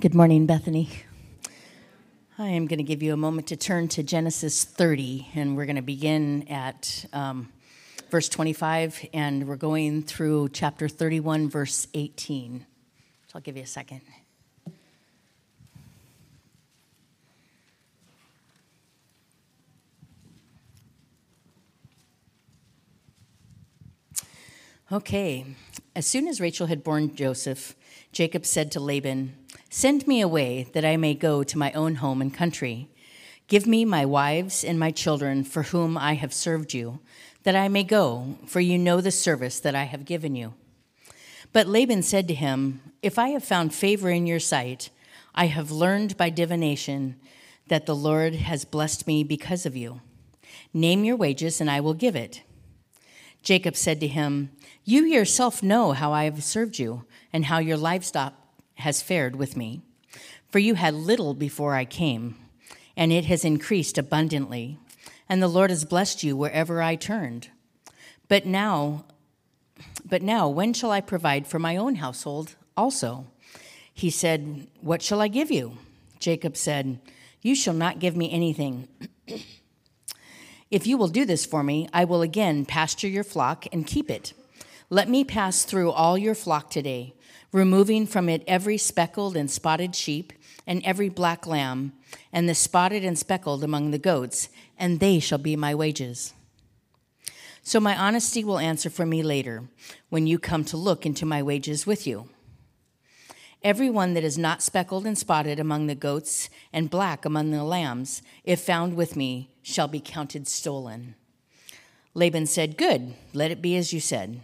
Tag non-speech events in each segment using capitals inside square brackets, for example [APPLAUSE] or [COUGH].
Good morning, Bethany. I am going to give you a moment to turn to Genesis 30, and we're going to begin at um, verse 25, and we're going through chapter 31, verse 18. So I'll give you a second. Okay, as soon as Rachel had borne Joseph, Jacob said to Laban, Send me away that I may go to my own home and country. Give me my wives and my children for whom I have served you, that I may go, for you know the service that I have given you. But Laban said to him, If I have found favor in your sight, I have learned by divination that the Lord has blessed me because of you. Name your wages, and I will give it. Jacob said to him, You yourself know how I have served you, and how your livestock has fared with me. For you had little before I came, and it has increased abundantly, and the Lord has blessed you wherever I turned. But now, but now, when shall I provide for my own household also? He said, What shall I give you? Jacob said, You shall not give me anything. [CLEARS THROAT] if you will do this for me, I will again pasture your flock and keep it. Let me pass through all your flock today removing from it every speckled and spotted sheep and every black lamb, and the spotted and speckled among the goats, and they shall be my wages. So my honesty will answer for me later, when you come to look into my wages with you. Every one that is not speckled and spotted among the goats and black among the lambs, if found with me, shall be counted stolen. Laban said, Good, let it be as you said.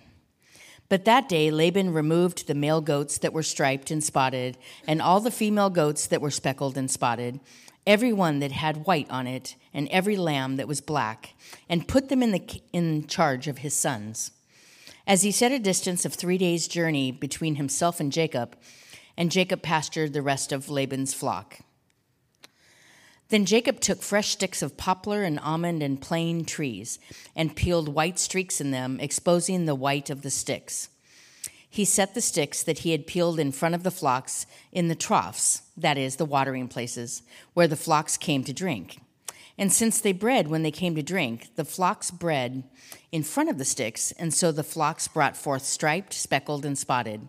But that day Laban removed the male goats that were striped and spotted, and all the female goats that were speckled and spotted, every one that had white on it, and every lamb that was black, and put them in, the, in charge of his sons. As he set a distance of three days' journey between himself and Jacob, and Jacob pastured the rest of Laban's flock. Then Jacob took fresh sticks of poplar and almond and plane trees and peeled white streaks in them, exposing the white of the sticks. He set the sticks that he had peeled in front of the flocks in the troughs, that is, the watering places, where the flocks came to drink. And since they bred when they came to drink, the flocks bred in front of the sticks, and so the flocks brought forth striped, speckled, and spotted.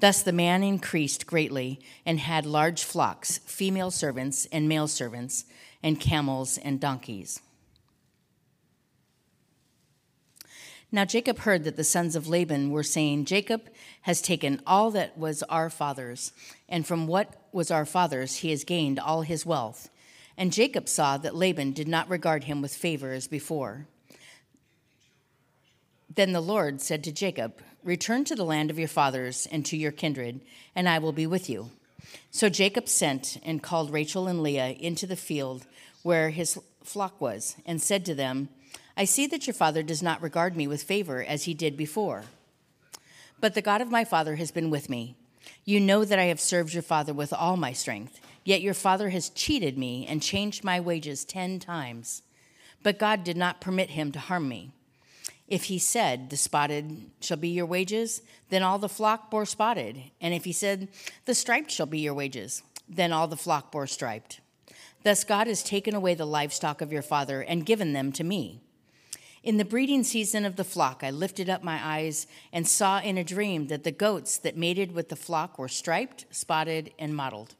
Thus the man increased greatly and had large flocks, female servants and male servants, and camels and donkeys. Now Jacob heard that the sons of Laban were saying, Jacob has taken all that was our father's, and from what was our father's he has gained all his wealth. And Jacob saw that Laban did not regard him with favor as before. Then the Lord said to Jacob, Return to the land of your fathers and to your kindred, and I will be with you. So Jacob sent and called Rachel and Leah into the field where his flock was, and said to them, I see that your father does not regard me with favor as he did before. But the God of my father has been with me. You know that I have served your father with all my strength, yet your father has cheated me and changed my wages ten times. But God did not permit him to harm me. If he said, The spotted shall be your wages, then all the flock bore spotted. And if he said, The striped shall be your wages, then all the flock bore striped. Thus God has taken away the livestock of your father and given them to me. In the breeding season of the flock, I lifted up my eyes and saw in a dream that the goats that mated with the flock were striped, spotted, and mottled.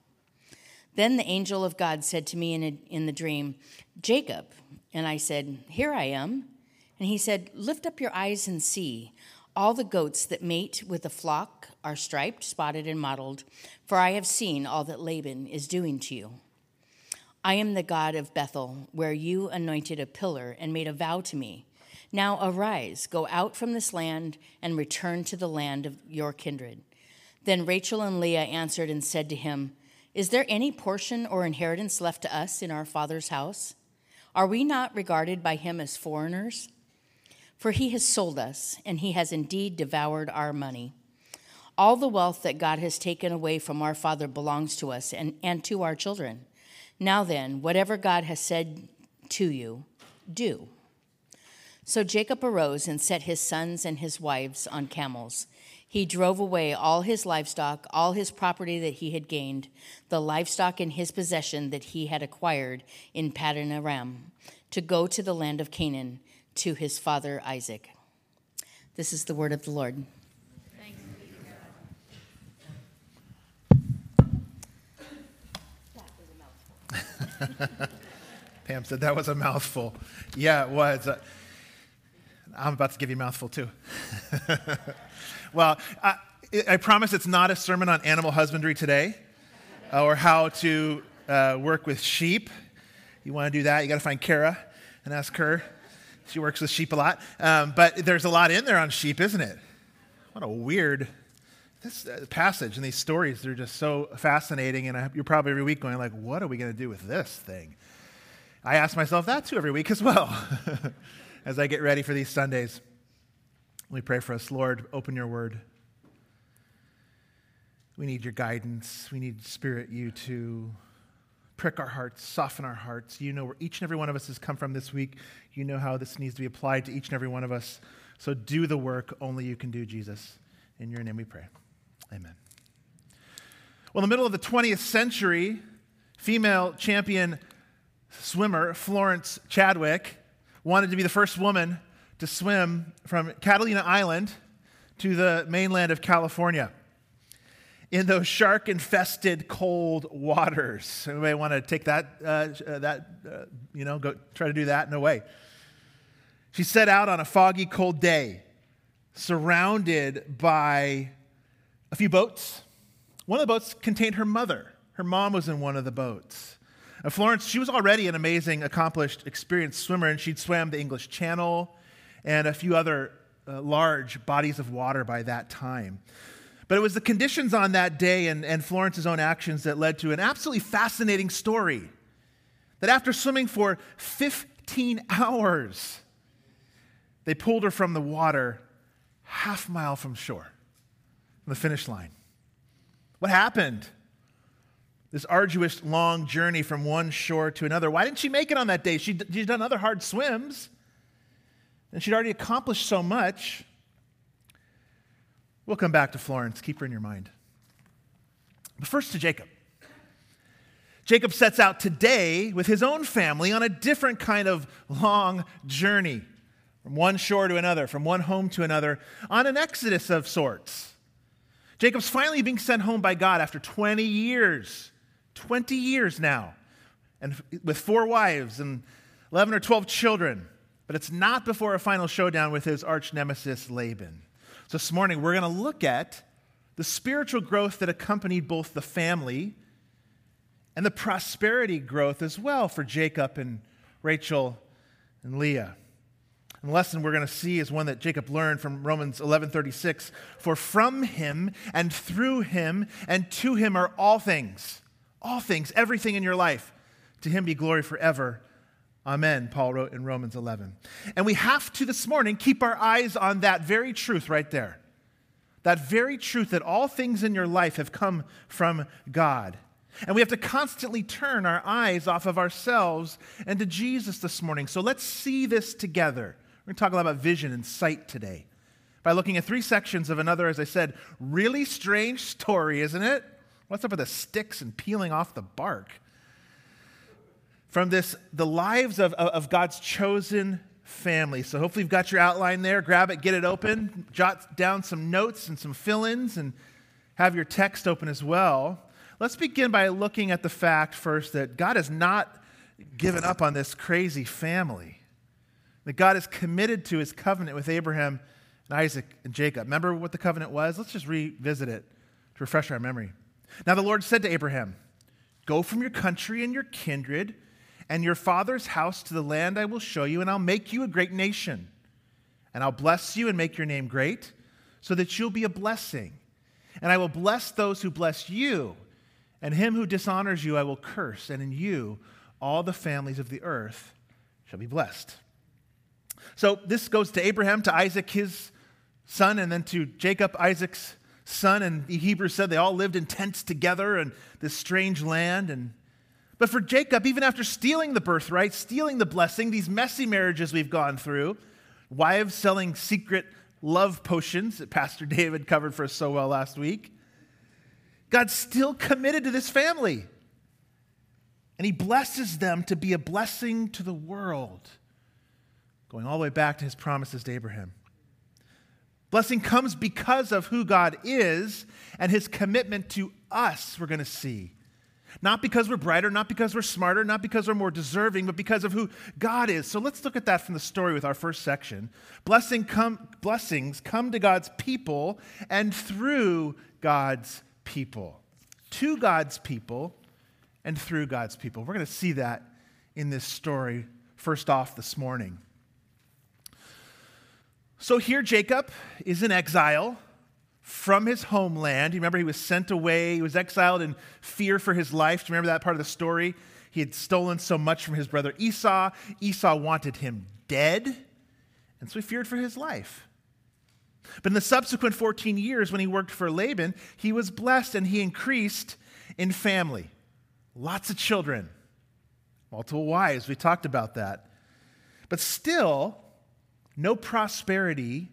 Then the angel of God said to me in, a, in the dream, Jacob. And I said, Here I am. And he said, Lift up your eyes and see. All the goats that mate with the flock are striped, spotted, and mottled, for I have seen all that Laban is doing to you. I am the God of Bethel, where you anointed a pillar and made a vow to me. Now arise, go out from this land, and return to the land of your kindred. Then Rachel and Leah answered and said to him, Is there any portion or inheritance left to us in our Father's house? Are we not regarded by him as foreigners? For he has sold us, and he has indeed devoured our money. All the wealth that God has taken away from our Father belongs to us and, and to our children. Now then, whatever God has said to you, do. So Jacob arose and set his sons and his wives on camels. He drove away all his livestock, all his property that he had gained, the livestock in his possession that he had acquired in Paddan Aram, to go to the land of Canaan to his father Isaac. This is the word of the Lord. [LAUGHS] Pam said that was a mouthful. Yeah, it was. Uh, I'm about to give you a mouthful too. [LAUGHS] well, I, I, promise it's not a sermon on animal husbandry today uh, or how to uh, work with sheep. You want to do that, you got to find Kara and ask her. She works with sheep a lot. Um, but there's a lot in there on sheep, isn't it? What a weird this uh, passage and these stories. They're just so fascinating. And you're probably every week going like, what are we going to do with this thing? I ask myself that too every week as well [LAUGHS] as I get ready for these Sundays. We pray for us. Lord, open your word. We need your guidance. We need, Spirit, you to prick our hearts, soften our hearts. You know where each and every one of us has come from this week. You know how this needs to be applied to each and every one of us. So do the work only you can do, Jesus. In your name we pray. Amen. Well, in the middle of the 20th century, female champion swimmer Florence Chadwick wanted to be the first woman to swim from Catalina Island to the mainland of California in those shark infested cold waters. Anybody want to take that, uh, uh, that uh, you know, go try to do that? In a way. She set out on a foggy, cold day, surrounded by a few boats. One of the boats contained her mother. Her mom was in one of the boats. Florence, she was already an amazing, accomplished, experienced swimmer, and she'd swam the English Channel and a few other uh, large bodies of water by that time. But it was the conditions on that day and, and Florence's own actions that led to an absolutely fascinating story. That after swimming for 15 hours, they pulled her from the water half mile from shore, from the finish line. What happened? this arduous, long journey from one shore to another. Why didn't she make it on that day? She'd, she'd done other hard swims, and she'd already accomplished so much. We'll come back to Florence. Keep her in your mind. But first to Jacob. Jacob sets out today with his own family on a different kind of long journey from one shore to another, from one home to another, on an exodus of sorts. Jacob's finally being sent home by God after 20 years 20 years now, and with four wives and 11 or 12 children. But it's not before a final showdown with his arch nemesis, Laban. So this morning, we're going to look at the spiritual growth that accompanied both the family and the prosperity growth as well for Jacob and Rachel and Leah. And the lesson we're going to see is one that Jacob learned from Romans 11:36, for from him and through him and to him are all things. All things, everything in your life. To him be glory forever. Amen, Paul wrote in Romans 11. And we have to this morning keep our eyes on that very truth right there. That very truth that all things in your life have come from God. And we have to constantly turn our eyes off of ourselves and to Jesus this morning. So let's see this together. We're going to talk a lot about vision and sight today by looking at three sections of another, as I said, really strange story, isn't it? What's up with the sticks and peeling off the bark? From this, the lives of, of God's chosen family. So hopefully you've got your outline there. Grab it, get it open, jot down some notes and some fill ins, and have your text open as well. Let's begin by looking at the fact first that God has not given up on this crazy family. That God is committed to his covenant with Abraham and Isaac and Jacob. Remember what the covenant was? Let's just revisit it to refresh our memory. Now the Lord said to Abraham, Go from your country and your kindred and your father's house to the land I will show you, and I'll make you a great nation. And I'll bless you and make your name great, so that you'll be a blessing. And I will bless those who bless you, and him who dishonors you I will curse, and in you all the families of the earth shall be blessed. So this goes to Abraham, to Isaac, his son, and then to Jacob, Isaac's son. And the Hebrews said they all lived in tents together in this strange land. And but for Jacob, even after stealing the birthright, stealing the blessing, these messy marriages we've gone through, wives selling secret love potions that Pastor [LAUGHS] David covered for us so well last week, God's still committed to this family. And he blesses them to be a blessing to the world, going all the way back to his promises to Abraham. Blessing comes because of who God is and his commitment to us, we're going to see. Not because we're brighter, not because we're smarter, not because we're more deserving, but because of who God is. So let's look at that from the story with our first section. Blessing come, blessings come to God's people and through God's people. To God's people and through God's people. We're going to see that in this story first off this morning. So here, Jacob is in exile from his homeland. You remember he was sent away, he was exiled in fear for his life. Do you remember that part of the story? He had stolen so much from his brother Esau. Esau wanted him dead, and so he feared for his life. But in the subsequent 14 years, when he worked for Laban, he was blessed and he increased in family. Lots of children, multiple wives. We talked about that. But still, no prosperity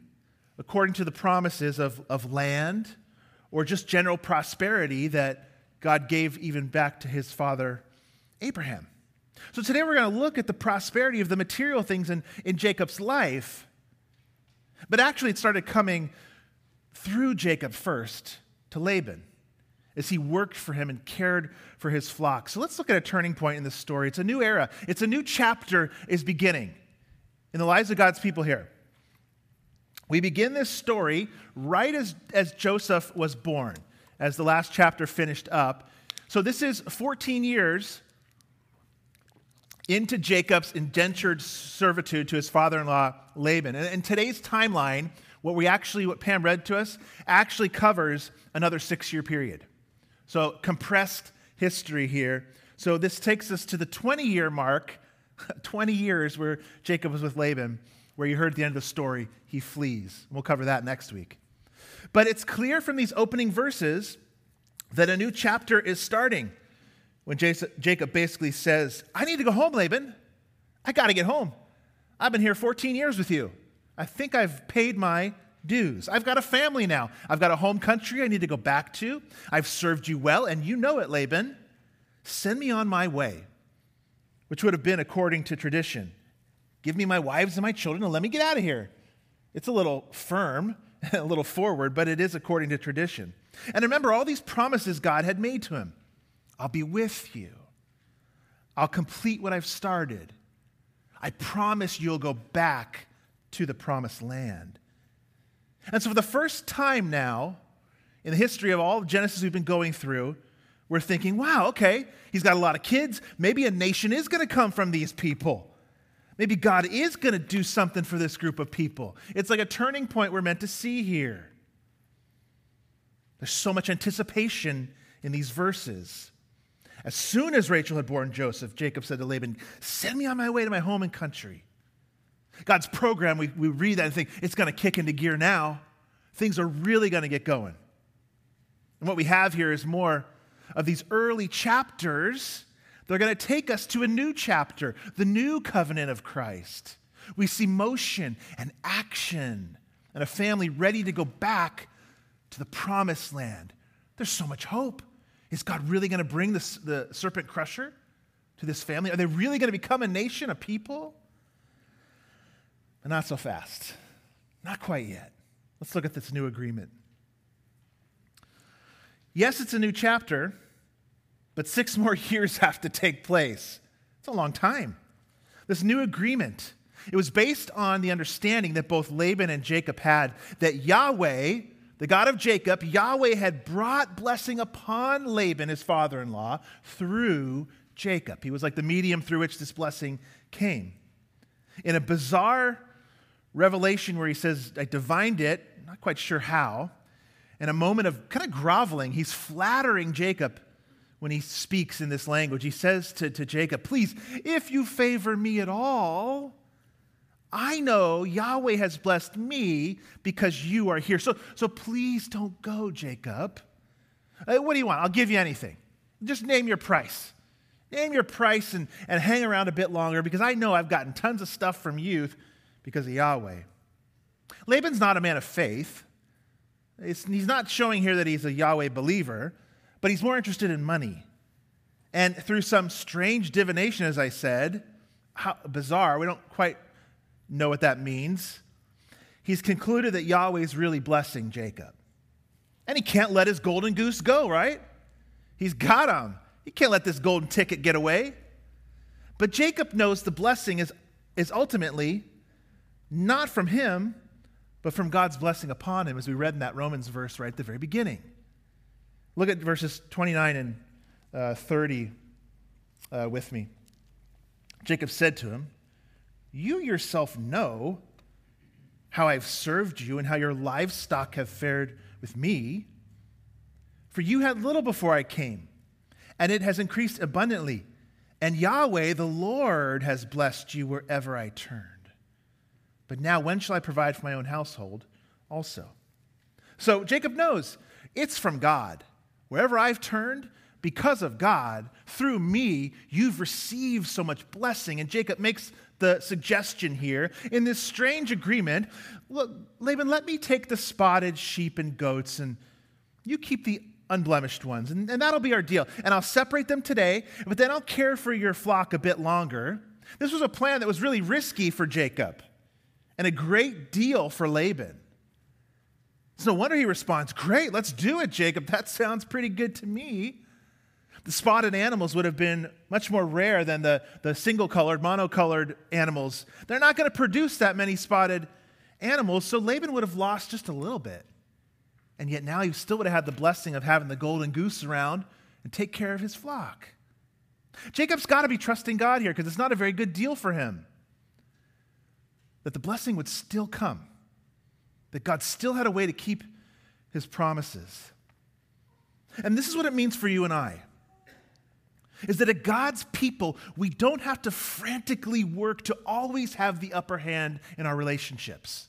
according to the promises of, of land or just general prosperity that God gave even back to his father Abraham. So today we're going to look at the prosperity of the material things in, in Jacob's life. But actually, it started coming through Jacob first to Laban as he worked for him and cared for his flock. So let's look at a turning point in this story. It's a new era, it's a new chapter is beginning in the lives of God's people here. We begin this story right as, as Joseph was born, as the last chapter finished up. So this is 14 years into Jacob's indentured servitude to his father in law Laban. And in today's timeline, what we actually, what Pam read to us, actually covers another six year period. So compressed history here. So this takes us to the 20 year mark [LAUGHS] 20 years where Jacob was with Laban, where you heard at the end of the story, he flees. We'll cover that next week. But it's clear from these opening verses that a new chapter is starting when Jacob basically says, I need to go home, Laban. I got to get home. I've been here 14 years with you. I think I've paid my dues. I've got a family now. I've got a home country I need to go back to. I've served you well, and you know it, Laban. Send me on my way which would have been according to tradition. Give me my wives and my children and let me get out of here. It's a little firm, [LAUGHS] a little forward, but it is according to tradition. And remember all these promises God had made to him I'll be with you, I'll complete what I've started. I promise you'll go back to the promised land. And so, for the first time now, in the history of all of Genesis we've been going through, we're thinking, wow, okay, he's got a lot of kids. Maybe a nation is going to come from these people. Maybe God is going to do something for this group of people. It's like a turning point we're meant to see here. There's so much anticipation in these verses. As soon as Rachel had born Joseph, Jacob said to Laban, Send me on my way to my home and country. God's program, we, we read that and think it's going to kick into gear now. Things are really going to get going. And what we have here is more of these early chapters, they're going to take us to a new chapter, the new covenant of Christ. We see motion and action and a family ready to go back to the promised land. There's so much hope. Is God really going to bring this, the serpent crusher to this family? Are they really going to become a nation, a people? But not so fast. Not quite yet. Let's look at this new agreement. Yes, it's a new chapter, but six [LAUGHS] more years have to take place. It's a long time. This new agreement, it was based on the understanding that both Laban and Jacob had that Yahweh, the God of Jacob, Yahweh had brought blessing upon Laban, his father in law, through Jacob. He was like the medium through which this blessing came. In a bizarre revelation where he says, I divined it, not quite sure how, in a moment of kind of groveling, he's flattering Jacob when he speaks in this language. He says to, to Jacob, Please, if you favor me at all, I know Yahweh has blessed me because you are here. So, so please don't go, Jacob. Uh, what do you want? I'll give you anything. Just name your price. Name your price and, and hang around a bit longer because I know I've gotten tons of stuff from you because of Yahweh. Laban's not a man of faith. It's, he's not showing here that he's a Yahweh believer, but he's more interested in money. And through some strange divination, as I said, how, bizarre, we don't quite know what that means. He's concluded that Yahweh is really blessing Jacob. And he can't let his golden goose go, right? He's got him. He can't let this golden ticket get away. But Jacob knows the blessing is, is ultimately not from him, but from God's blessing upon him, as we read in that Romans verse right at the very beginning. Look at verses 29 and uh, 30 uh, with me. Jacob said to him, You yourself know how I've served you and how your livestock have fared with me. For you had little before I came, and it has increased abundantly. And Yahweh, the Lord, has blessed you wherever I turned. But now, when shall I provide for my own household also? So Jacob knows it's from God. Wherever I've turned, because of God, through me, you've received so much blessing. And Jacob makes the suggestion here in this strange agreement look, Laban, let me take the spotted sheep and goats, and you keep the unblemished ones. And, and that'll be our deal. And I'll separate them today, but then I'll care for your flock a bit longer. This was a plan that was really risky for Jacob and a great deal for Laban. It's no wonder he responds, Great, let's do it, Jacob. That sounds pretty good to me. The spotted animals would have been much more rare than the, the single colored, monocolored animals. They're not going to produce that many spotted animals, so Laban would have lost just a little bit. And yet now he still would have had the blessing of having the golden goose around and take care of his flock. Jacob's got to be trusting God here because it's not a very good deal for him. That the blessing would still come, that God still had a way to keep his promises. And this is what it means for you and I is that at God's people, we don't have to frantically work to always have the upper hand in our relationships.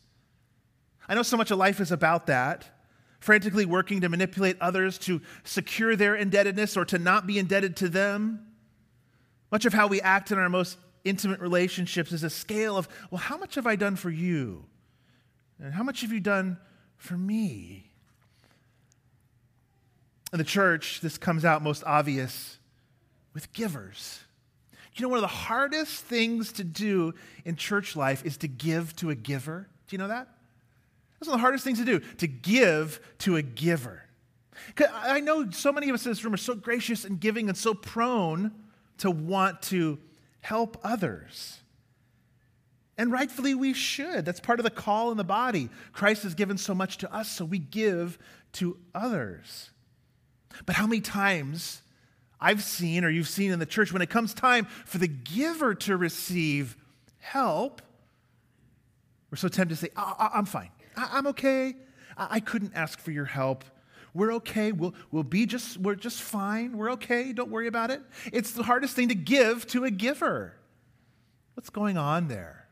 I know so much of life is about that frantically working to manipulate others to secure their indebtedness or to not be indebted to them. Much of how we act in our most intimate relationships is a scale of, well, how much have I done for you? And how much have you done for me? In the church, this comes out most obvious with givers. You know, one of the hardest things to do in church life is to give to a giver. Do you know that? That's one of the hardest things to do, to give to a giver. I know so many of us in this room are so gracious and giving and so prone to want to help others. And rightfully, we should. That's part of the call in the body. Christ has given so much to us, so we give to others. But how many times I've seen or you've seen in the church when it comes time for the giver to receive help, we're so tempted to say, oh, I'm fine. I'm okay. I couldn't ask for your help. We're okay. We'll, we'll be just, we're just fine. We're okay. Don't worry about it. It's the hardest thing to give to a giver. What's going on there?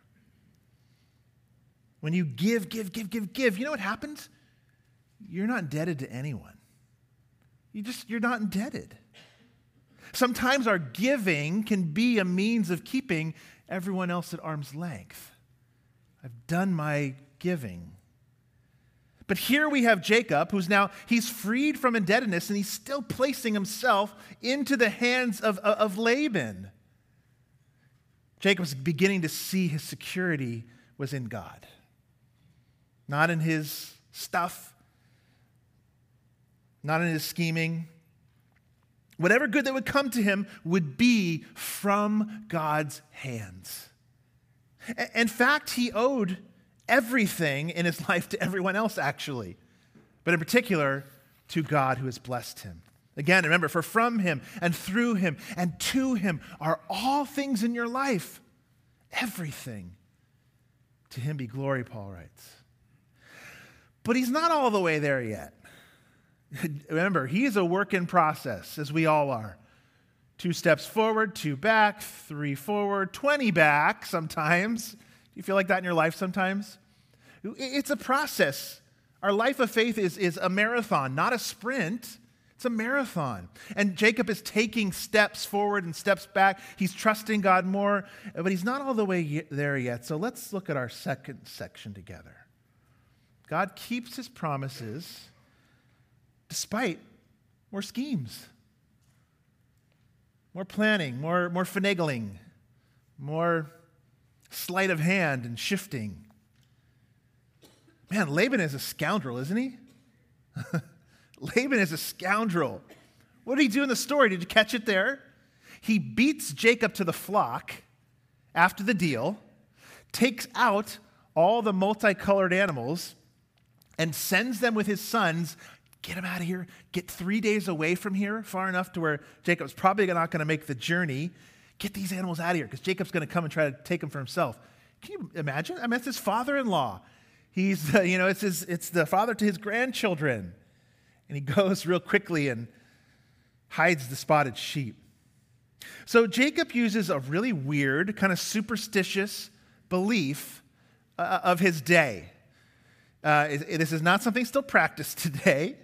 When you give, give, give, give, give, you know what happens? You're not indebted to anyone. You just, you're not indebted. Sometimes our giving can be a means of keeping everyone else at arm's length. I've done my giving. But here we have Jacob, who's now, he's freed from indebtedness and he's still placing himself into the hands of, of Laban. Jacob's beginning to see his security was in God, not in his stuff, not in his scheming, Whatever good that would come to him would be from God's hands. In fact, he owed everything in his [LAUGHS] life to everyone else, actually, but in particular to God who has blessed him. Again, remember, for from him and through him and to him are all things in your life. Everything. To him be glory, Paul writes. But he's not all the way there yet. [LAUGHS] Remember, he's a work in process, as we all are. Two steps forward, two back, three forward, 20 back sometimes. Do you feel like that in your life sometimes? It's a process. Our life of faith is, is a marathon, not a sprint. It's a marathon. And Jacob is taking steps forward and steps back. He's trusting God more, but he's not all the way there yet. So let's look at our second section together. God keeps his promises despite more schemes, more planning, more, more finagling, more sleight of hand and shifting. Man, Laban is a scoundrel, isn't he? [LAUGHS] Laban is a scoundrel. What did he do in the story? Did you catch it there? He beats Jacob to the flock after the deal, takes out all the multicolored animals, and sends them with his sons. Get them out of here. Get three days away from here, far enough to where Jacob's probably not going to make the journey. Get these animals out of here because Jacob's going to come and try to take them for himself. Can you imagine? I mean, it's his father in law. He's, you know, it's, his, it's the father to his grandchildren. And he goes real quickly and hides the spotted sheep. So Jacob uses a really weird, kind of superstitious belief uh, of his day. Uh, this is not something still practiced [LAUGHS] today.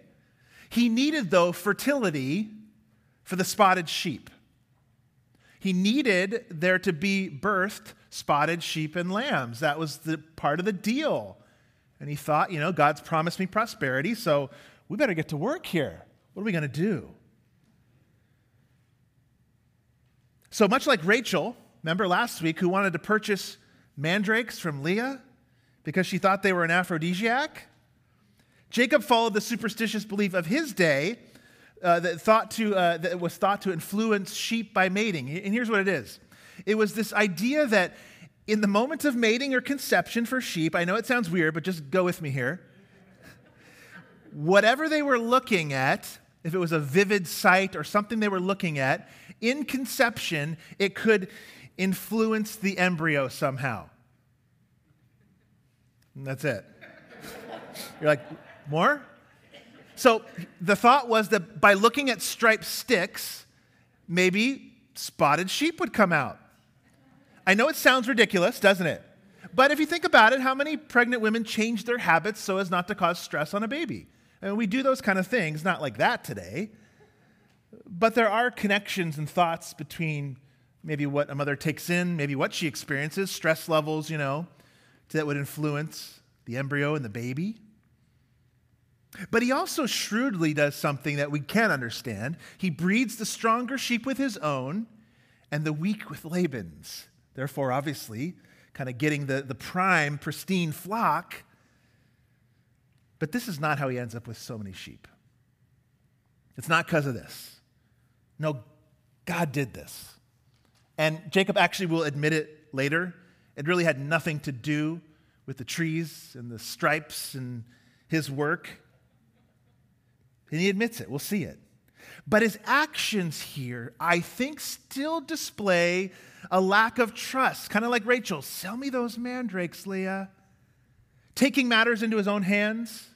He needed, though, fertility for the spotted sheep. He needed there to be birthed spotted sheep and lambs. That was the part of the deal. And he thought, you know, God's promised me prosperity, so we better get to work here. What are we going to do? So much like Rachel, remember last week, who wanted to purchase mandrakes from Leah because she thought they were an aphrodisiac, Jacob followed the superstitious belief of his day uh, that, thought to, uh, that was thought to influence sheep by mating. And here's what it is it was this idea that in the moment of mating or conception for sheep, I know it sounds weird, but just go with me here. Whatever they were looking at, if it was a vivid sight or something they were looking at, in conception, it could influence the embryo somehow. And that's it. You're like, more? So the thought was that by looking at striped sticks, maybe spotted sheep would come out. I know it sounds ridiculous, doesn't it? But if you think about it, how many pregnant women change their habits so as not to cause stress on a baby? And we do those kind of things, not like that today. But there are connections and thoughts between maybe what a mother takes in, maybe what she experiences, stress levels, you know, that would influence the embryo and the baby. But he also shrewdly does something that we can understand. He breeds the stronger sheep with his own and the weak with Laban's. Therefore, obviously, kind of getting the, the prime, pristine flock. But this is not how he ends up with so many sheep. It's not because of this. No, God did this. And Jacob actually will admit it later. It really had nothing to do with the trees and the stripes and his work. And he admits it. We'll see it. But his actions here, I think, still display a lack of trust, kind of like Rachel. Sell me those mandrakes, Leah. Taking matters into his own hands.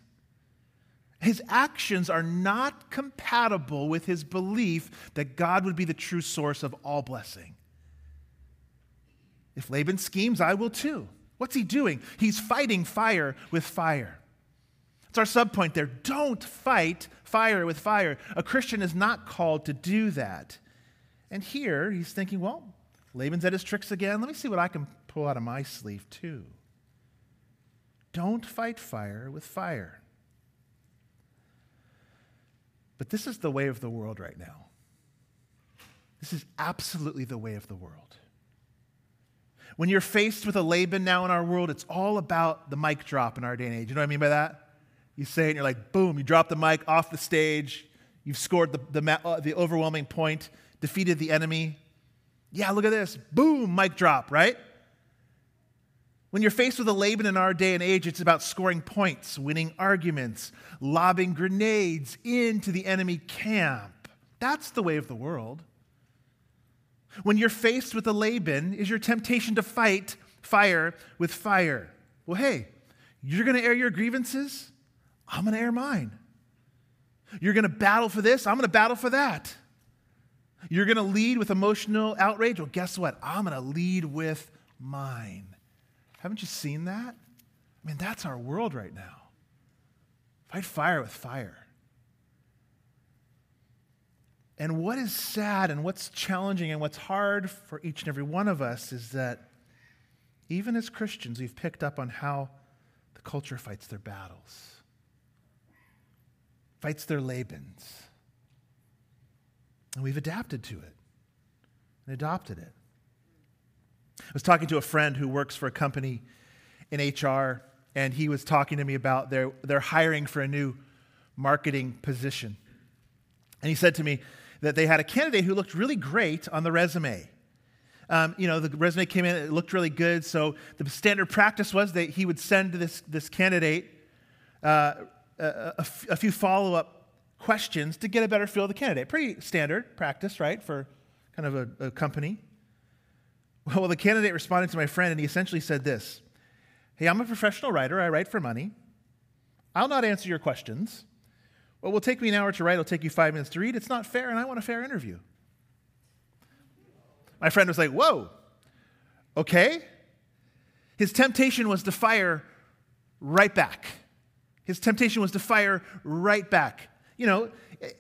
His actions are not compatible with his belief that God would be the true source of all blessing. If Laban schemes, I will too. What's he doing? He's fighting fire with fire. It's our subpoint there. Don't fight fire with fire. A Christian is not called to do that. And here he's thinking, well, Laban's at his tricks again. Let me see what I can pull out of my sleeve, too. Don't fight fire with fire. But this is the way of the world right now. This is absolutely the way of the world. When you're faced with a Laban now in our world, it's all about the mic drop in our day and age. You know what I mean by that? You say it and you're like, boom, you drop the mic off the stage. You've scored the, the, uh, the overwhelming point, defeated the enemy. Yeah, look at this. Boom, mic drop, right? When you're faced with a Laban in our day and age, it's about scoring points, winning arguments, lobbing grenades into the enemy camp. That's the way of the world. When you're faced with a Laban, is your temptation to fight fire with fire. Well, hey, you're going to air your grievances. I'm going to air mine. You're going to battle for this, I'm going to battle for that. You're going to lead with emotional outrage. Well, guess what? I'm going to lead with mine. Haven't you seen that? I mean, that's our world right now. Fight fire with fire. And what is sad and what's challenging and what's hard for each and every one of us is that even as Christians, we've picked up on how the culture fights their battles, fights their Labans. And we've adapted to it and adopted it. I was talking to a friend who works for a company in HR, and he was talking to me about their, their hiring for a new marketing position. And he said to me that they had a candidate who looked really great on the resume. Um, you know, the resume came in, it looked really good. So the standard practice was that he would send this, this candidate uh, a, a, a few follow up questions to get a better feel of the candidate. Pretty standard practice, right, for kind of a, a company. Well, the candidate responded to my friend, and he essentially said this Hey, I'm a professional writer. I write for money. I'll not answer your questions. What will take me an hour to write it will take you five minutes to read. It's not fair, and I want a fair interview. My friend was like, Whoa, okay. His temptation was to fire right back. His temptation was to fire right back. You know,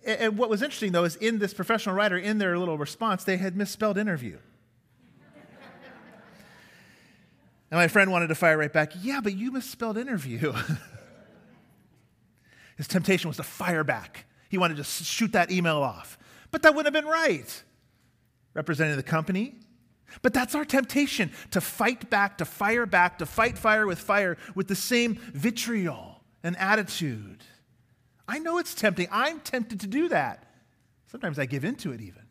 and what was interesting though is in this professional writer, in their little response, they had misspelled interview. [LAUGHS] and my friend wanted to fire right back, yeah, but you misspelled interview. [LAUGHS] His temptation was to fire back. He wanted to shoot that email off. But that wouldn't have been right, representing the company. But that's our temptation to fight back, to fire back, to fight fire with fire with the same vitriol and attitude. I know it's tempting. I'm tempted to do that. Sometimes I give into it even.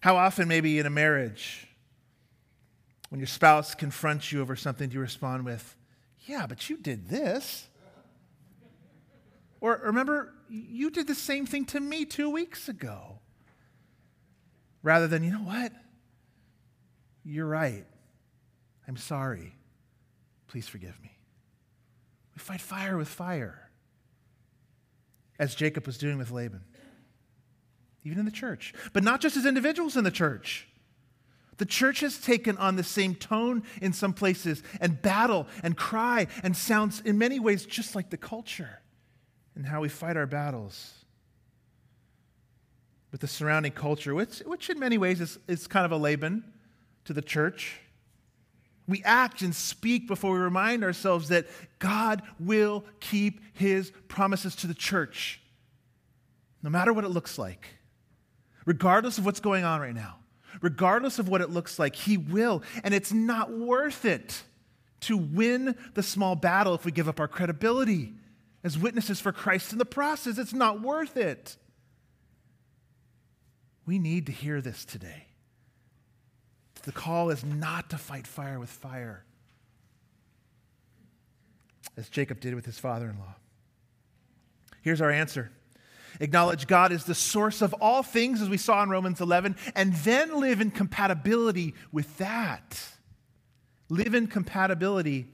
How often, maybe in a marriage, when your spouse confronts you over something, do you respond with, Yeah, but you did this? Or remember, you did the same thing to me two weeks ago. Rather than, you know what? You're right. I'm sorry. Please forgive me. We fight fire with fire, as Jacob was doing with Laban, even in the church. But not just as individuals in the church. The church has taken on the same tone in some places and battle and cry and sounds in many ways just like the culture and how we fight our battles with the surrounding culture, which, which in many ways is, is kind of a Laban to the church. We act and speak before we remind ourselves that God will keep his promises to the church, no matter what it looks like, regardless of what's going on right now, regardless of what it looks like, he will. And it's not worth it to win the small battle if we give up our credibility as witnesses for Christ in the process. It's not worth it. We need to hear this today. The call is not to fight fire with fire, as Jacob did with his father in law. Here's our answer acknowledge God is the source of all things, as we saw in Romans 11, and then live in compatibility with that. Live in compatibility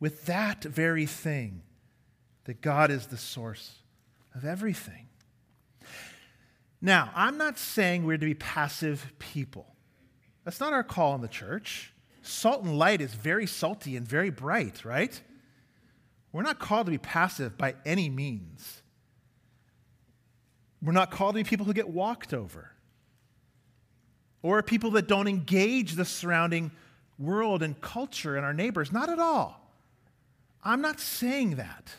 with that very thing, that God is the source of everything. Now, I'm not saying we're to be passive people. That's not our call in the church. Salt and light is very salty and very bright, right? We're not called to be passive by any means. We're not called to be people who get walked over or people that don't engage the surrounding world and culture and our neighbors. Not at all. I'm not saying that.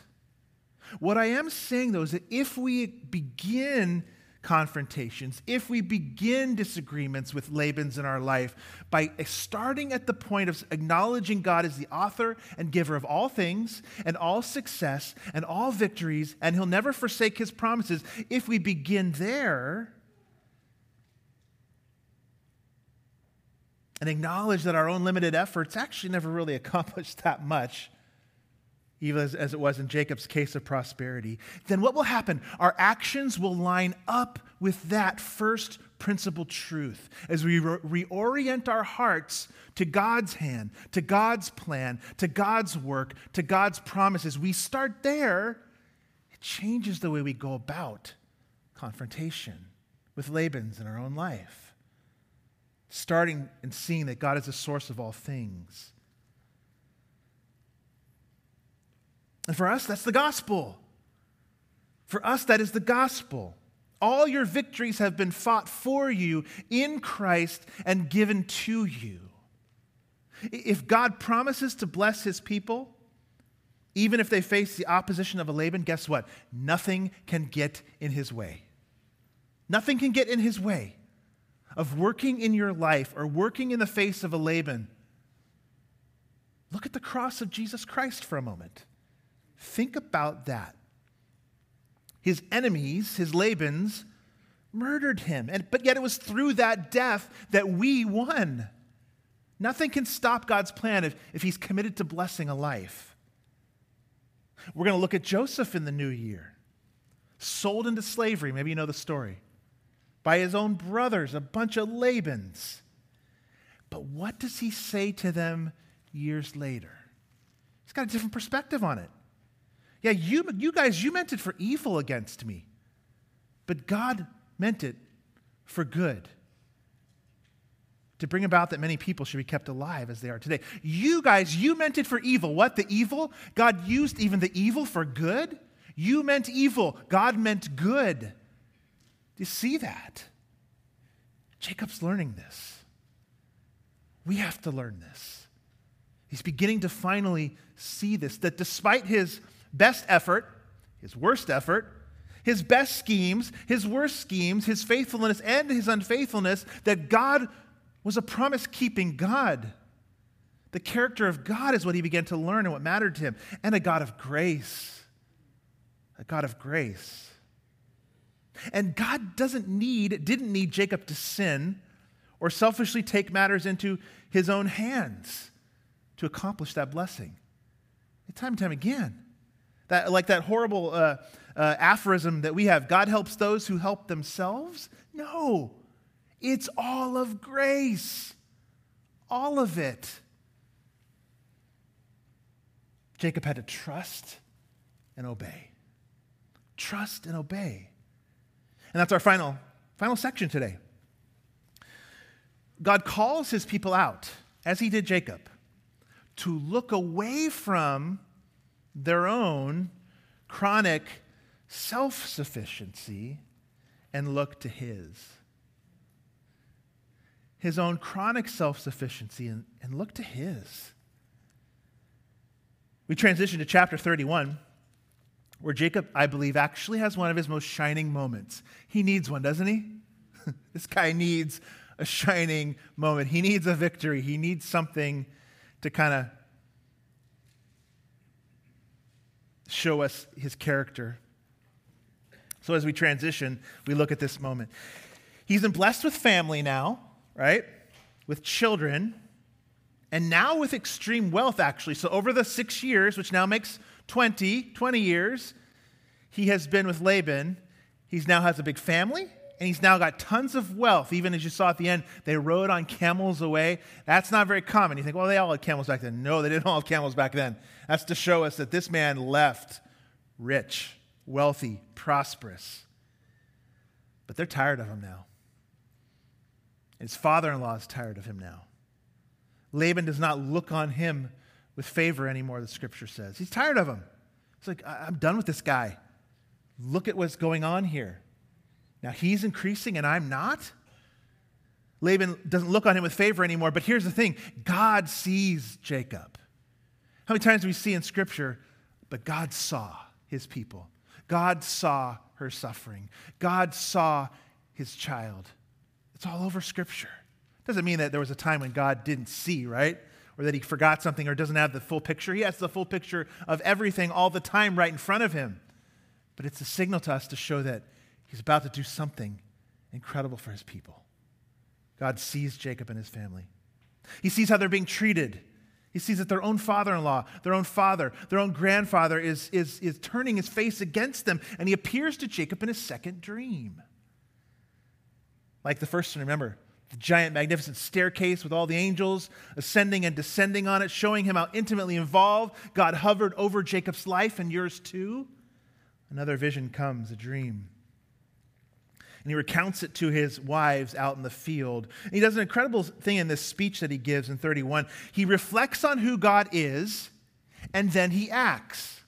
What I am saying, though, is that if we begin confrontations, if we begin disagreements with Laban's in our life by starting at the point of acknowledging God as the author and giver of all things and all success and all victories, and He'll never forsake His promises, if we begin there and acknowledge that our own limited efforts actually never really [LAUGHS] accomplished that much even as, as, it was in Jacob's case of prosperity, then what will happen? Our actions will line up with that first principle truth, as we re- reorient our hearts to God's hand, to God's plan, to God's work, to God's promises, we start there, it changes the way we go about confrontation with Laban's in our own life. Starting and seeing that God is the source of all things. And for us, that's the gospel. For us, that is the gospel. All your victories have been fought for you in Christ and given to you. If God promises to bless his people, even if they face the opposition of a Laban, guess what? Nothing can get in his way. Nothing can get in his way of working in your life or working in the face of a Laban. Look at the cross of Jesus Christ for a moment. Think about that. His enemies, his Labans, murdered him. And, but yet it was through that death that we won. Nothing can stop God's plan if, if he's committed to blessing a life. We're going to look at Joseph in the new year, sold into slavery. Maybe you know the story. By his own brothers, a bunch of Labans. But what does he say to them years later? He's got a different perspective on it. Yeah, you, you guys, you meant it for evil against me, but God meant it for good. To bring about that many people should be kept alive as they are today. You guys, you meant it for evil. What? The evil? God used even the evil for good? You meant evil. God meant good. Do you see that? Jacob's learning this. We have to learn this. He's beginning to finally see this that despite his best effort, his worst effort, his best schemes, his worst schemes, his faithfulness and his unfaithfulness, that God was a promise keeping God. The character of God is what he began to learn and what mattered to him, and a God of grace. A God of grace. And God doesn't need, didn't need Jacob to sin or selfishly take matters into his own hands to accomplish that blessing. Time and time again. That, like that horrible uh, uh, aphorism that we have God helps those who help themselves? No, it's all of grace. All of it. Jacob had to trust and obey. Trust and obey. And that's our final, final section today. God calls his people out, as he did Jacob, to look away from their own chronic self sufficiency and look to His. His own chronic self sufficiency and, and look to His. We transition to chapter 31, where Jacob, I believe, actually has one of his most shining moments. He needs one, doesn't he? [LAUGHS] this guy needs a shining moment. He needs a victory. He needs something to kind of show us his character. So as we transition, we look at this moment. He's been blessed with family now, right? With children, and now with extreme wealth, actually. So over the six years, which now makes 20, 20 years, he has been with Laban. He now has a big family, and he's now got tons of wealth. Even as you saw at the end, they rode on camels away. That's not very common. You think, well, they all had camels back then. No, they didn't all have camels back then. That's to show us that this man left rich, wealthy, prosperous. But they're tired of him now. His father in law is tired of him now. Laban does not look on him with favor anymore, the scripture says. He's tired of him. It's like, I'm done with this guy. Look at what's going on here. Now he's increasing and I'm not. Laban doesn't look on him with favor anymore, but here's the thing God sees Jacob. How many times do we see in Scripture, but God saw his people? God saw her suffering. God saw his child. It's all over Scripture. Doesn't mean that there was a time when God didn't see, right? Or that he forgot something or doesn't have the full picture. He has the full picture of everything all the time right in front of him. But it's a signal to us to show that He's about to do something incredible for his people. God sees Jacob and his family. He sees how they're being treated. He sees that their own father in law, their own father, their own grandfather is, is, is turning his face against them, and he appears to Jacob in his second dream. Like the first one, remember, the giant, magnificent staircase with all the angels ascending and descending on it, showing him how intimately involved God hovered over Jacob's life and yours too. Another vision comes, a dream. And he recounts it to his wives out in the field. And he does an incredible thing in this speech that he gives in 31. He reflects on who God is, and then he acts.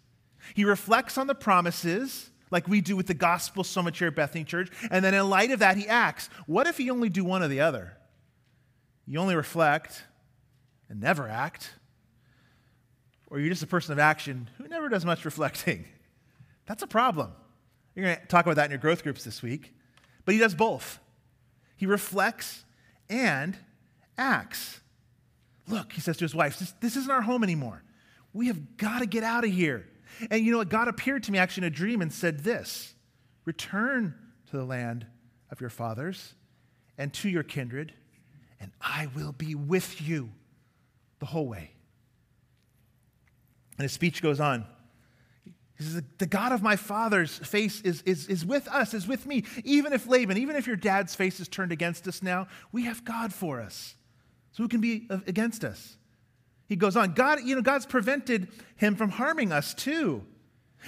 He reflects on the promises, like we do with the gospel so much here at Bethany Church, and then in light of that, he acts. What if you only do one or the other? You only reflect and never act, or you're just a person of action who never does much [LAUGHS] reflecting. That's a problem. You're going to talk about that in your growth groups this week. But he does both. He reflects and acts. Look, he says to his wife, this, this isn't our home anymore. We have got to get out of here. And you know what? God appeared to me actually in a dream and said this Return to the land of your fathers and to your kindred, and I will be with you the whole way. And his speech goes on. He says, The God of my father's face is, is, is with us, is with me. Even if Laban, even if your dad's face is turned against us now, we have God for us. So who can be uh, against us? He goes on, God, you know, God's prevented him from harming us too.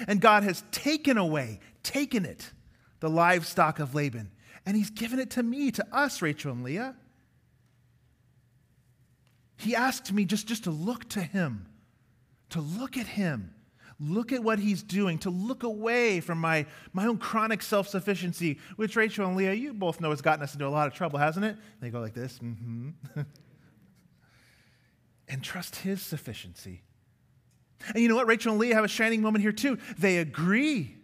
And God has taken away, taken it, the livestock of Laban, and he's given it to me, to us, Rachel and Leah. He asked me just, just to look to him, to look at him, look at what he's doing, to look away from my, my own chronic self sufficiency, which Rachel and Leah, you both know has gotten us into a lot of trouble, hasn't it? They go like this, mm-hmm. [LAUGHS] and trust His sufficiency. And you know what? Rachel and Leah have a shining moment here too. They agree.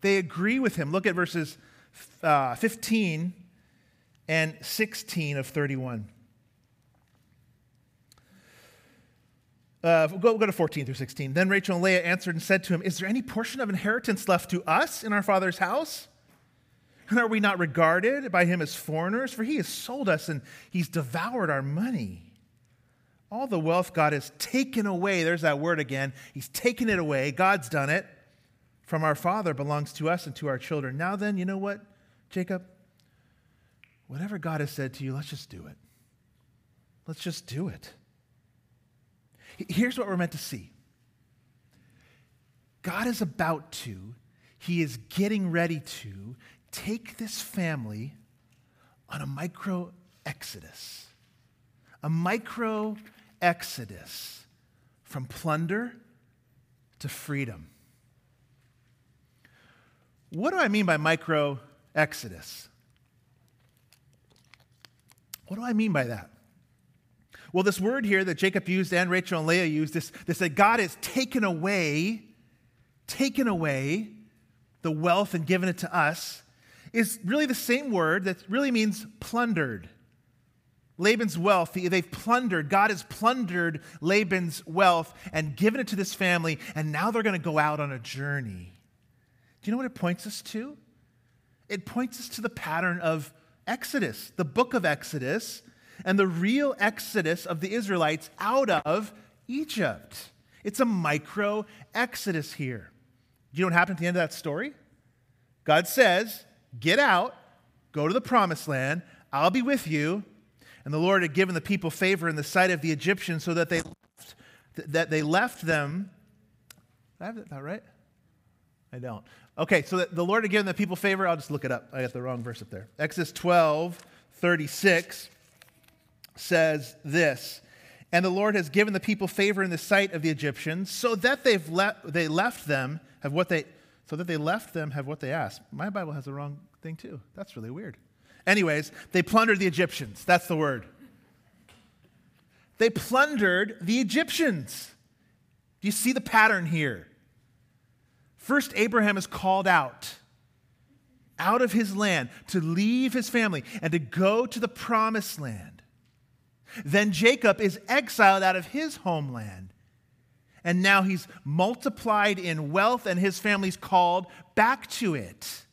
They agree with him. Look at verses uh, 15 and 16 of 31. Uh, go, go to 14 through 16. Then Rachel and Leah answered and said to him, Is there any portion of inheritance left to us in our father's house? And are we not regarded by him as foreigners? For he has sold us and he's devoured our money. All the wealth God has taken away, there's that word again. He's taken it away. God's done it. From our Father belongs to us and to our children. Now then, you know what, Jacob? Whatever God has said to you, let's just do it. Let's just do it. Here's what we're meant to see God is about to, He is getting ready to take this family on a micro exodus. A micro exodus from plunder to freedom. What do I mean by micro exodus? What do I mean by that? Well, this word here that Jacob used and Rachel and Leah used, this, this that God has taken away, taken away the wealth and given it to us, is really the same word that really means plundered. Laban's wealth, they've plundered. God has plundered Laban's wealth and given it to this family, and now they're going to go out on a journey. Do you know what it points us to? It points us to the pattern of Exodus, the book of Exodus, and the real exodus of the Israelites out of Egypt. It's a micro exodus here. Do you know what happened at the end of that story? God says, Get out, go to the promised land, I'll be with you, and the Lord had given the people favor in the sight of the Egyptians so that they left, that they left them. I have that right? I don't. Okay, so the Lord had given the people favor. I'll just look it up. I got the wrong verse up there. Exodus 12, 36 says this. And the Lord has given the people favor in the sight of the Egyptians, so that they've le- they left them have what they so that they left them have what they asked. My Bible has the wrong thing too. That's really weird. Anyways, they plundered the Egyptians. That's the word. They plundered the Egyptians. Do you see the pattern here? First, Abraham is called out, out of his land, to leave his family and to go to the promised land. Then Jacob is exiled out of his homeland. And now he's multiplied in wealth, and his family's called back to it.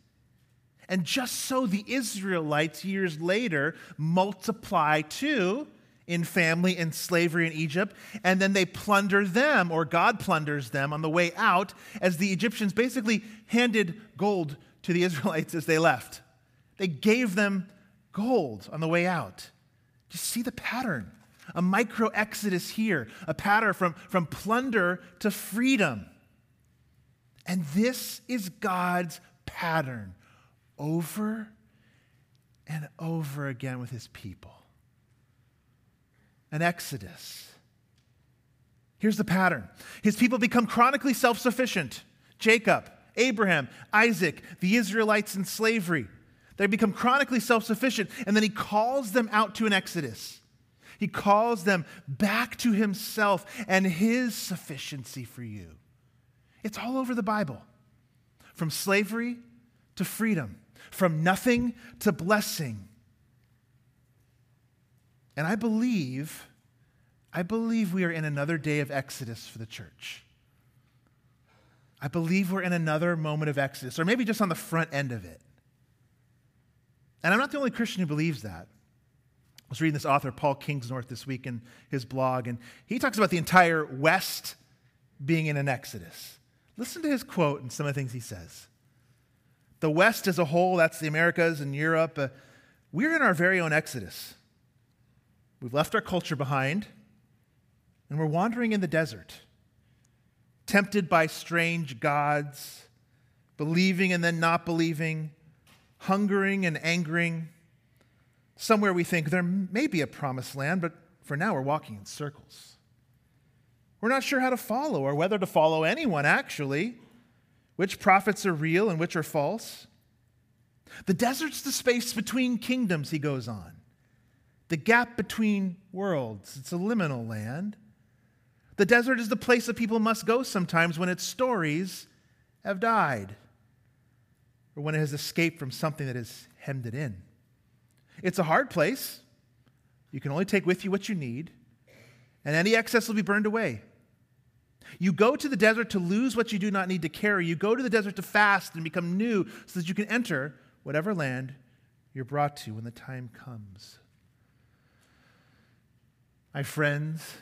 And just so the Israelites, years later, multiply too in family and slavery in Egypt, and then they plunder them, or God plunders them on the way out, as the Egyptians basically handed gold to the [LAUGHS] Israelites as they left. They gave them gold on the way out. You see the pattern? A micro exodus here, a pattern from, from plunder to freedom. And this is God's pattern over and over again with his people. An exodus. Here's the pattern his people become chronically self sufficient. Jacob, Abraham, Isaac, the Israelites in slavery. They become chronically self sufficient, and then he calls them out to an exodus. He calls them back to himself and his sufficiency for you. It's all over the Bible from slavery to freedom, from nothing to blessing. And I believe, I believe we are in another day of Exodus for the church. I believe we're in another moment of Exodus, or maybe just on the front end of it. And I'm not the only Christian who believes that. I was reading this author, Paul Kingsnorth, this week in his blog, and he talks about the entire West being in an Exodus. Listen to his quote and some of the things he says. The West as a whole, that's the Americas and Europe, uh, we're in our very own Exodus. We've left our culture behind, and we're wandering in the desert, tempted by strange gods, believing and then not believing, hungering and angering. Somewhere we think there may be a promised land, but for now we're walking in circles. We're not sure how to follow or whether to follow anyone, actually, which prophets are real and which are false. The desert's the space between kingdoms, he goes on. The gap between worlds. It's a liminal land. The desert is the place that people must go sometimes when its stories have died or when it has escaped from something that has hemmed it in. It's a hard place. You can only take with you what you need, and any excess will be burned away. You go to the desert to lose what you do not need to carry. You go to the desert to fast and become new so that you can enter whatever land you're brought to when the time comes. My friends,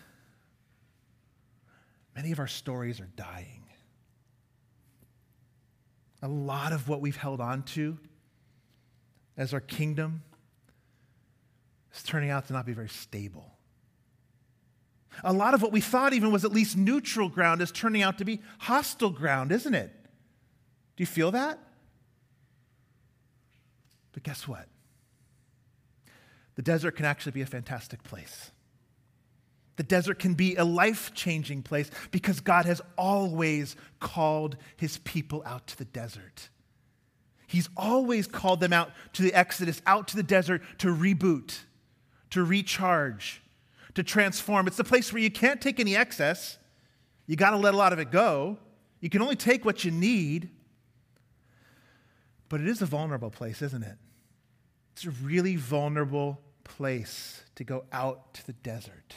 many of our stories are dying. A lot of what we've held on to as our kingdom is turning out to not be very stable. A lot of what we thought even was at least neutral ground is turning out to be hostile ground, isn't it? Do you feel that? But guess what? The desert can actually be a fantastic place. The desert can be a life changing place because God has always called his people out to the desert. He's always called them out to the Exodus, out to the desert to reboot, to recharge, to transform. It's the place where you can't take any excess. You got to let a lot of it go. You can only take what you need. But it is a vulnerable place, isn't it? It's a really vulnerable place to go out to the desert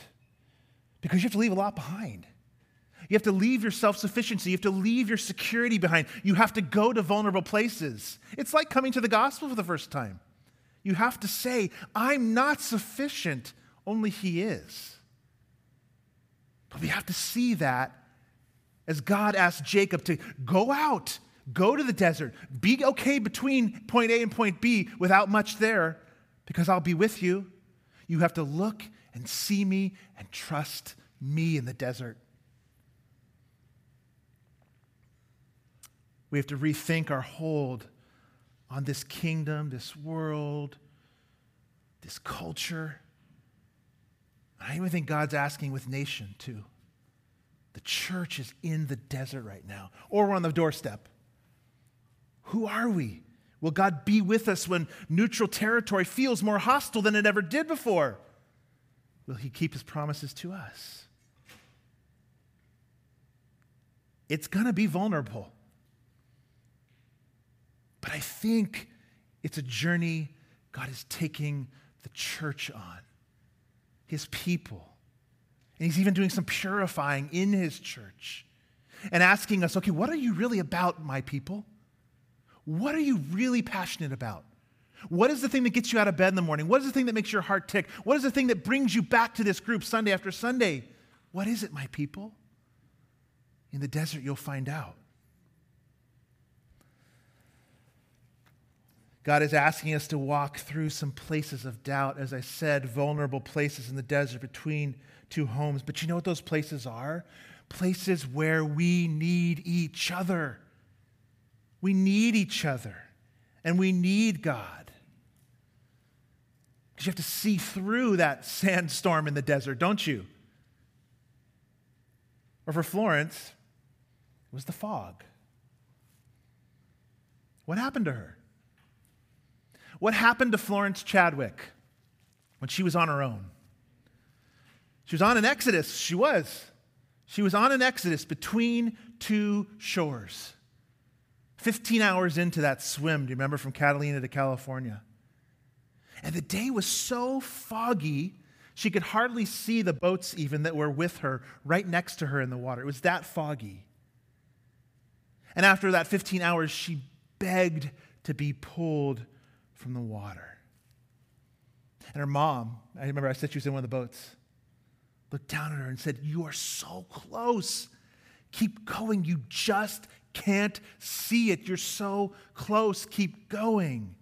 because you have to leave a lot behind. You have to leave your self sufficiency. You have to leave your security behind. You have to go to vulnerable places. It's like coming to the gospel for the first time. You have to say, I'm not sufficient, only He is. But we have to see that as God asked Jacob to go out, go to the desert, be okay between point A and point B without much there, because I'll be with you. You have to look and see me and trust me in the desert. We have to rethink our hold on this kingdom, this world, this culture. I even think God's asking with nation too. The church is in the desert right now, or we're on the doorstep. Who are we? Will God be with us when neutral territory feels more hostile than it ever did before? Will he keep his promises to us? It's going to be vulnerable. But I think it's a journey God is taking the church on, his people. And he's even doing some purifying in his church and asking us, okay, what are you really about, my people? What are you really passionate about? What is the thing that gets you out of bed in the morning? What is the thing that makes your heart tick? What is the thing that brings you back to this group Sunday after Sunday? What is it, my people? In the desert, you'll find out. God is asking us to walk through some places of doubt, as I said, vulnerable places in the desert between two homes. But you know what those places are? Places where we need each other. We need each other, and we need God. Because you have to see through that sandstorm in the desert, don't you? Or for Florence, it was the fog. What happened to her? What happened to Florence Chadwick when she was on her own? She was on an exodus. She was. She was on an exodus between two shores. 15 hours into that swim, do you remember, from Catalina to California? And the day was so foggy, she could hardly see the boats even that were with her right next to her in the water. It was that foggy. And after that 15 hours, she begged to be pulled from the water. And her mom, I remember I said she was in one of the boats, looked down at her and said, You are so close. Keep going. You just can't see it. You're so close. Keep going.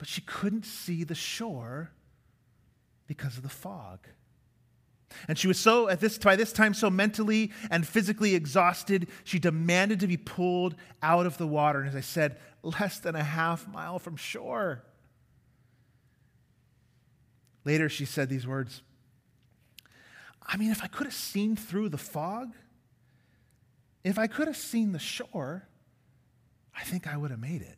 But she couldn't see the shore because of the fog. And she was so, at this, by this time, so mentally and physically exhausted, she demanded to be pulled out of the water. And as I said, less than a half mile from shore. Later, she said these words I mean, if I could have seen through the fog, if I could have seen the shore, I think I would have made it.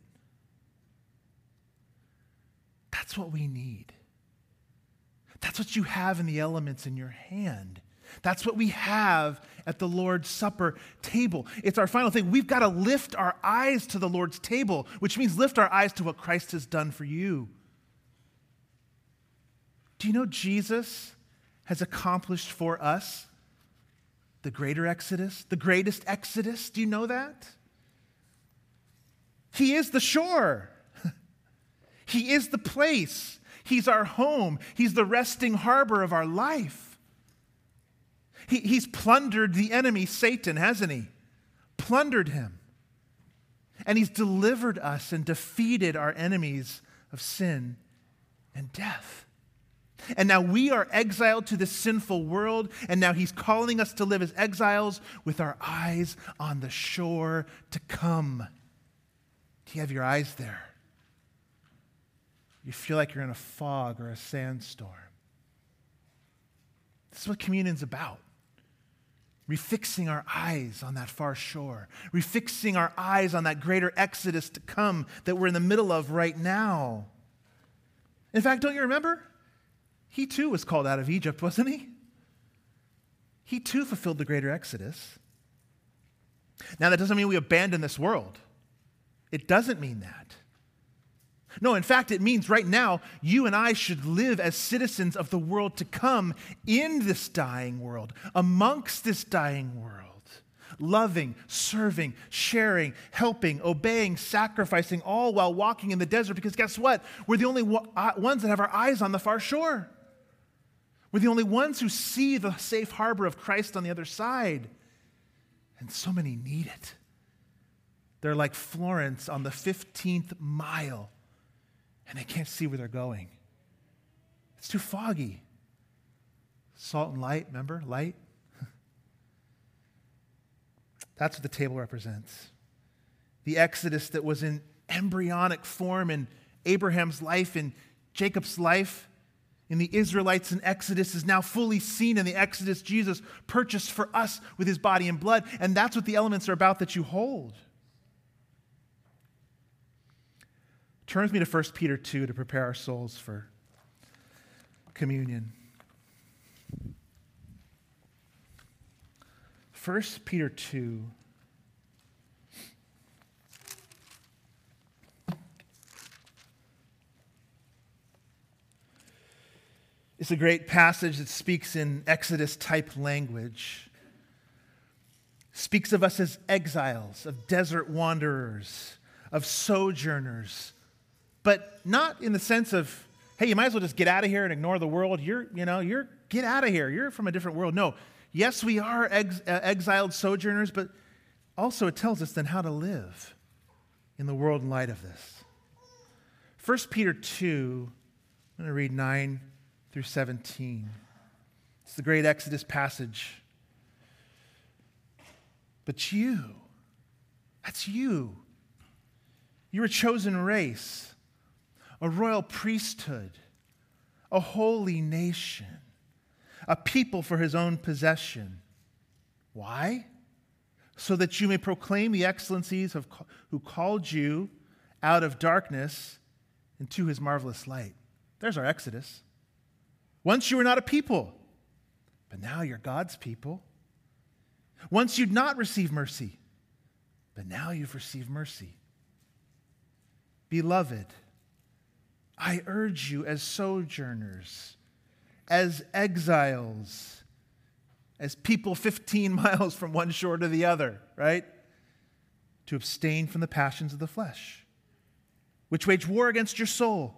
That's what we need. That's what you have in the elements in your hand. That's what we have at the Lord's Supper table. It's our final thing. We've got to lift our eyes to the Lord's table, which means lift our eyes to what Christ has done for you. Do you know Jesus has accomplished for us the greater exodus, the greatest exodus? Do you know that? He is the shore, He is the place, He's our home, He's the resting harbor of our life. He, he's plundered the enemy, Satan, hasn't he? Plundered him. And he's delivered us and defeated our enemies of sin and death. And now we are exiled to this sinful world, and now he's calling us to live as exiles with our eyes on the shore to come. Do you have your eyes there? You feel like you're in a fog or a sandstorm. This is what communion's about refixing our eyes on that far shore, refixing our eyes on that greater exodus to come that we're in the middle of right now. In fact, don't you remember? He too was called out of Egypt, wasn't he? He too fulfilled the greater exodus. Now, that doesn't mean we abandon this world. It doesn't mean that. No, in fact, it means right now you and I should live as citizens of the world to come in this dying world, amongst this dying world, loving, serving, sharing, helping, obeying, sacrificing, all while walking in the desert. Because guess what? We're the only uh, ones that have our eyes on the far shore. We're the only ones who see the safe harbor of Christ on the other side. And so many need it. They're like Florence on the 15th mile and they can't see where they're going. It's too foggy. Salt and light, remember? Light. [LAUGHS] That's what the table represents. The Exodus that was in embryonic form in Abraham's life, in Jacob's life, in the Israelites in Exodus is now fully seen in the Exodus Jesus purchased for us with his body and blood. And that's what the elements are about that you hold. Turn with me to 1 Peter 2 to prepare our souls for communion. 1 Peter 2. It's a great passage that speaks in Exodus type language. Speaks of us as exiles, of desert wanderers, of sojourners, but not in the sense of, hey, you might as well just get out of here and ignore the world. You're, you know, you're, get out of here. You're from a different world. No. Yes, we are ex- uh, exiled sojourners, but also it tells us then how to live in the world in light of this. 1 Peter 2, I'm going to read 9 through 17. It's the great Exodus passage. But you, that's you. You're a chosen race, a royal priesthood, a holy nation, a people for his own possession. Why? So that you may proclaim the excellencies of who called you out of darkness into his marvelous light. There's our Exodus. Once you were not a people, but now you're God's people. Once you'd not receive mercy, but now you've received mercy. Beloved, I urge you as sojourners, as exiles, as people [LAUGHS] 15 miles from one shore to the other, right? To abstain from the passions of the flesh, which wage war against your soul.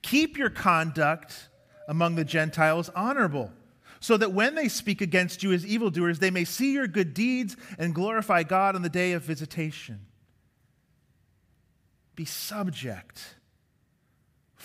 Keep your conduct among the Gentiles honorable, so that when they speak against you as evildoers, they may see your good deeds and glorify God on the day of visitation. Be subject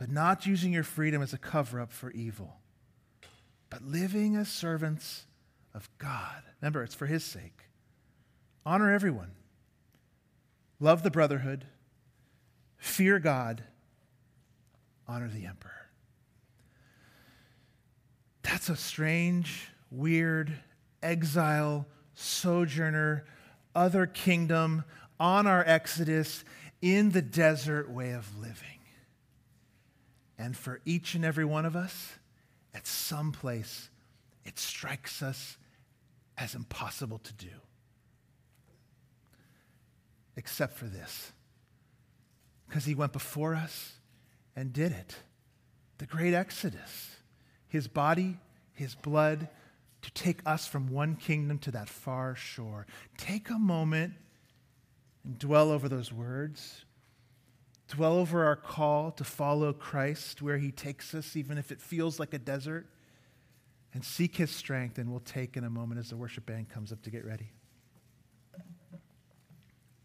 but not using your freedom as a cover up for evil, but living as servants of God. Remember, it's for His sake. Honor everyone, love the brotherhood fear God, honor the emperor. That's a strange, weird, exile, sojourner, other kingdom on our exodus in the desert way of living. And for each and every one of us, at some place, it strikes us as impossible to do. Except for this because he went before us and did it. The great Exodus. His body, his blood, to take us from one kingdom to that far shore. Take a moment and dwell over those words. Dwell over our call to follow Christ where he takes us, even if it feels like a desert. And seek his strength, and we'll take in a moment as the worship band comes up to get ready.